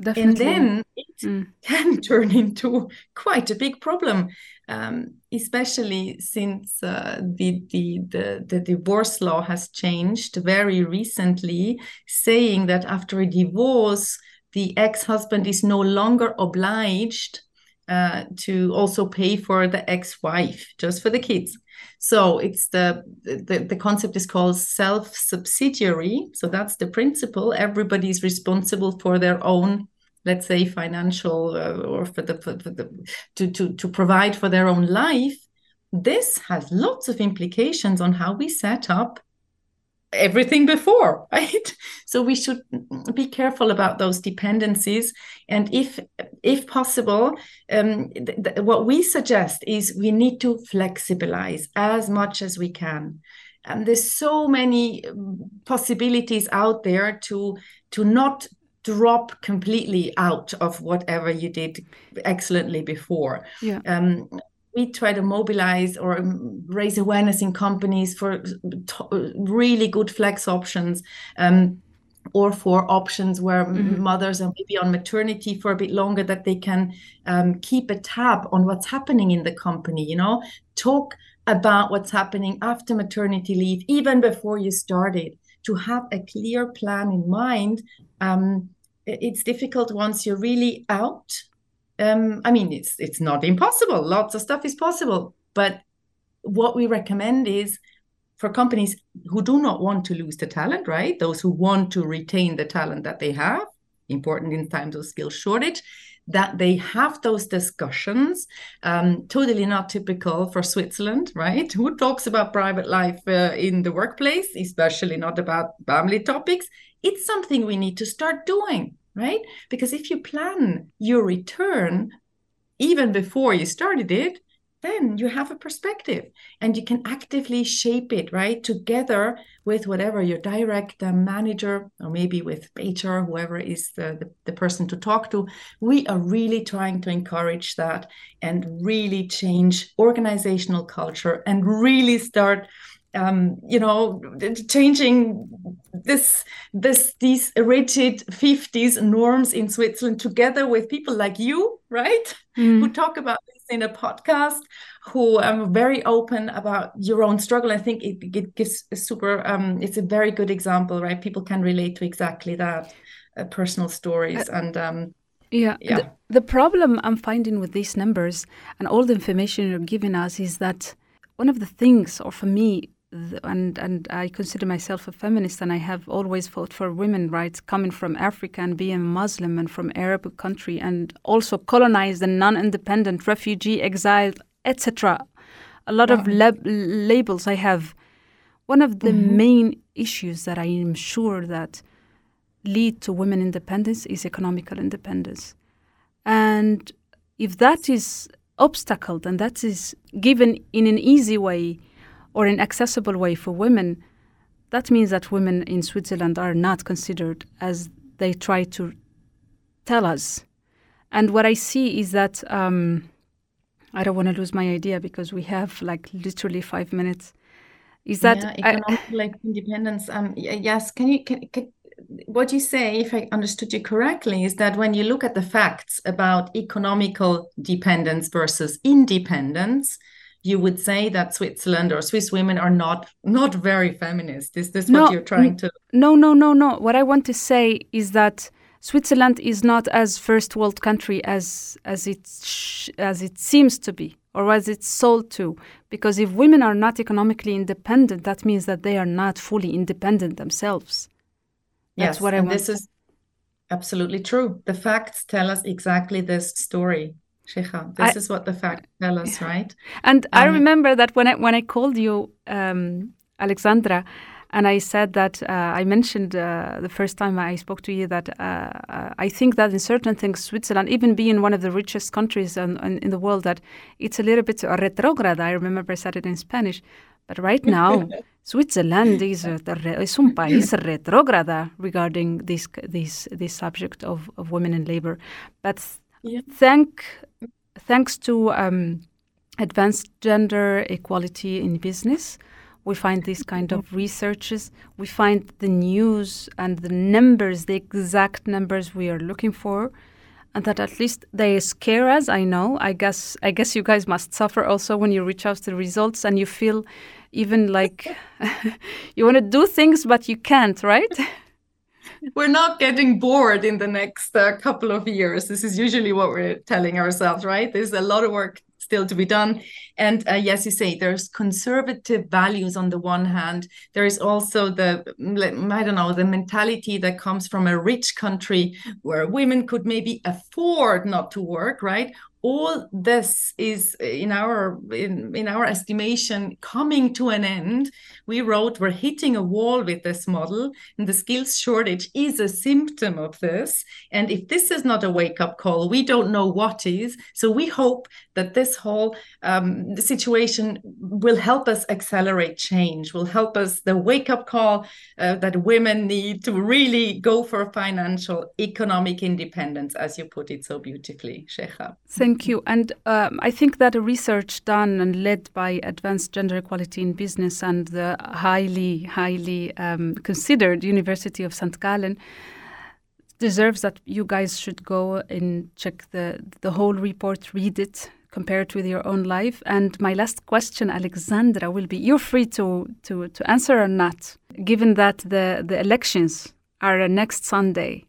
Definitely. and then it mm. can turn into quite a big problem um, especially since uh, the, the, the the divorce law has changed very recently saying that after a divorce the ex-husband is no longer obliged uh, to also pay for the ex-wife just for the kids so it's the, the the concept is called self-subsidiary. So that's the principle. Everybody is responsible for their own let's say financial uh, or for the, for the to, to to provide for their own life. This has lots of implications on how we set up everything before right? So we should be careful about those dependencies. And if if possible um, th- th- what we suggest is we need to flexibilize as much as we can. And there's so many um, possibilities out there to to not drop completely out of whatever you did excellently before. Yeah. um, we try to mobilize or um, raise awareness in companies for really good flex options um, or for options where mm-hmm. mothers are maybe on maternity for a bit longer that they can um, keep a tab on what's happening in the company you know talk about what's happening after maternity leave even before you started to have a clear plan in mind um, it's difficult once you're really out um, I mean, it's it's not impossible. Lots of stuff is possible, but what we recommend is for companies who do not want to lose the talent, right? Those who want to retain the talent that they have, important in times of skill shortage, that they have those discussions. Um, totally not typical for Switzerland, right? Who talks about private life uh, in the workplace, especially not about family topics? It's something we need to start doing right? Because if you plan your return even before you started it, then you have a perspective and you can actively shape it, right? Together with whatever your direct manager or maybe with HR, whoever is the, the, the person to talk to. We are really trying to encourage that and really change organizational culture and really start um, you know, changing this this these rigid 50s norms in Switzerland together with people like you, right? Mm. Who talk about this in a podcast, who are very open about your own struggle. I think it, it gives a super um, it's a very good example, right? People can relate to exactly that, uh, personal stories uh, and um, yeah. yeah. The, the problem I'm finding with these numbers and all the information you're giving us is that one of the things, or for me, and and I consider myself a feminist, and I have always fought for women rights, coming from Africa and being Muslim and from Arab country, and also colonized and non-independent, refugee, exiled, etc. A lot of lab- labels I have. One of the mm-hmm. main issues that I am sure that lead to women independence is economical independence, and if that is obstacled and that is given in an easy way or an accessible way for women, that means that women in Switzerland are not considered as they try to tell us. And what I see is that um, I don't want to lose my idea because we have like literally five minutes. Is that yeah, economic I, like independence? Um, yes. Can you can, can what you say, if I understood you correctly, is that when you look at the facts about economical dependence versus independence, you would say that Switzerland or Swiss women are not not very feminist. Is this no, what you're trying to? No, no, no, no. What I want to say is that Switzerland is not as first world country as as it as it seems to be or as it's sold to. Because if women are not economically independent, that means that they are not fully independent themselves. That's yes, what I and want. This is absolutely true. The facts tell us exactly this story. Cheija. This I, is what the facts tell us, right? And um, I remember that when I when I called you, um, Alexandra, and I said that uh, I mentioned uh, the first time I spoke to you that uh, uh I think that in certain things, Switzerland, even being one of the richest countries in, in, in the world, that it's a little bit retrograde. I remember I said it in Spanish, but right now. Switzerland is, a, is un país retrógrada regarding this this this subject of, of women in labor. But yeah. thank thanks to um, Advance gender equality in business. We find these kind of researches. We find the news and the numbers, the exact numbers we are looking for, and that at least they scare us. I know. I guess. I guess you guys must suffer also when you reach out to the results and you feel even like you want to do things but you can't, right? we're not getting bored in the next uh, couple of years. This is usually what we're telling ourselves, right? There's a lot of work still to be done. And uh, yes, you say there's conservative values on the one hand. There is also the, I don't know, the mentality that comes from a rich country where women could maybe afford not to work, right? All this is in our in, in our estimation coming to an end. We wrote we're hitting a wall with this model and the skills shortage is a symptom of this. And if this is not a wake up call we don't know what is. So we hope that this whole um, situation will help us accelerate change will help us the wake up call uh, that women need to really go for financial economic independence as you put it so beautifully Cheija. Thank you. And um, I think that a research done and led by Advance Gender Equality in Business and the highly, highly um, considered University of St. Gallen deserves that you guys should go and check the, the whole report, read it, compare it with your own life. And my last question, Alexandra, will be you're free to, to, to answer or not, given that the, the elections are next Sunday.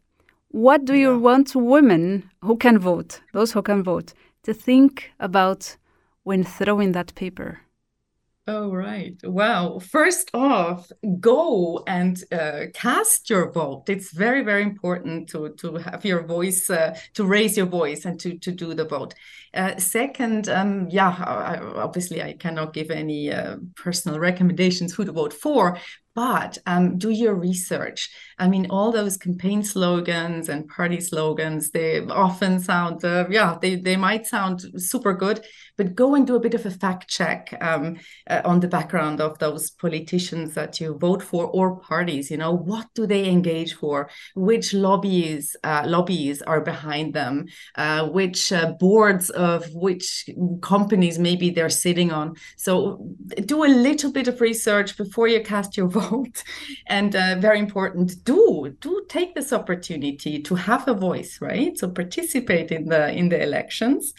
What do you want women who can vote, those who can vote, to think about when throwing that paper? Oh, right. Wow. First off, go and uh, cast your vote. It's very, very important to, to have your voice, uh, to raise your voice and to, to do the vote. Uh, second, um, yeah, I, obviously I cannot give any uh, personal recommendations who to vote for, but um, do your research. I mean, all those campaign slogans and party slogans, they often sound, uh, yeah, they, they might sound super good, but go and do a bit of a fact check um, uh, on the background of those politicians that you vote for or parties. You know, what do they engage for? Which lobbies uh, lobbies are behind them? Uh, which uh, boards of which companies maybe they're sitting on? So do a little bit of research before you cast your vote. And uh, very important, do do take this opportunity to have a voice, right? So participate in the in the elections.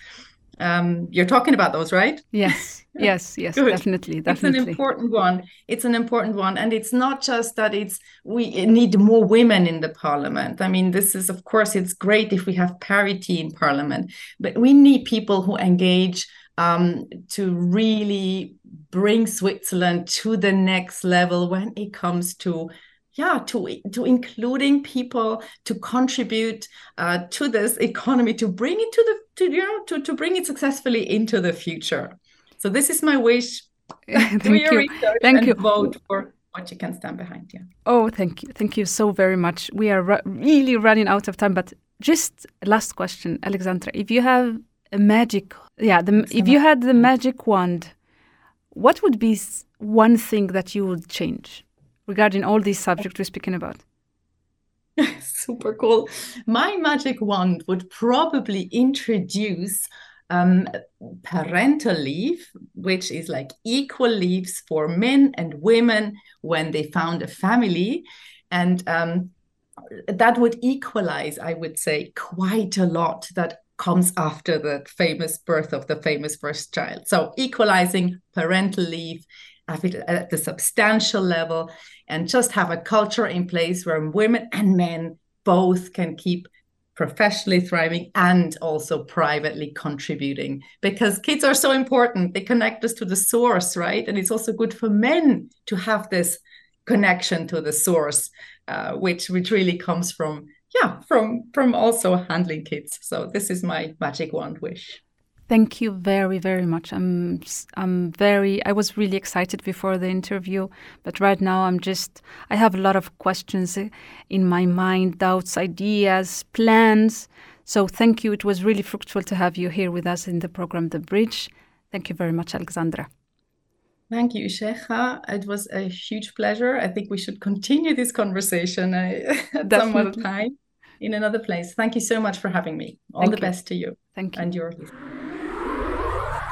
Um, you're talking about those, right? Yes, yes, yes, definitely, definitely. It's an important one. It's an important one, and it's not just that it's we need more women in the parliament. I mean, this is of course it's great if we have parity in parliament, but we need people who engage um, to really bring Switzerland to the next level when it comes to yeah to to including people to contribute uh, to this economy to bring it to the to you know to, to bring it successfully into the future. So this is my wish. Thank you. thank you. vote for what you can stand behind yeah. Oh thank you. Thank you so very much. We are ru- really running out of time but just last question alexandra. If you have a magic yeah the, if you had the magic wand what would be one thing that you would change regarding all these subjects we're speaking about? Super cool. My magic wand would probably introduce um, parental leave, which is like equal leaves for men and women when they found a family. And um, that would equalize, I would say, quite a lot that comes after the famous birth of the famous first child. So, equalizing parental leave at the substantial level and just have a culture in place where women and men both can keep professionally thriving and also privately contributing. Because kids are so important. They connect us to the source right? And it's also good for men to have this connection to the source uh, which which really comes from yeah from from also handling kids. So this is my magic wand wish Thank you very, very much. I'm, I'm very, I was really excited before the interview, but right now I'm just, I have a lot of questions in my mind, doubts, ideas, plans. So thank you. It was really fruitful to have you here with us in the program, The Bridge. Thank you very much, Alexandra. Thank you, Cheija. It was a huge pleasure. I think we should continue this conversation uh, at some other time in another place. Thank you so much for having me. All Thank the you. best to you. Thank you. And your.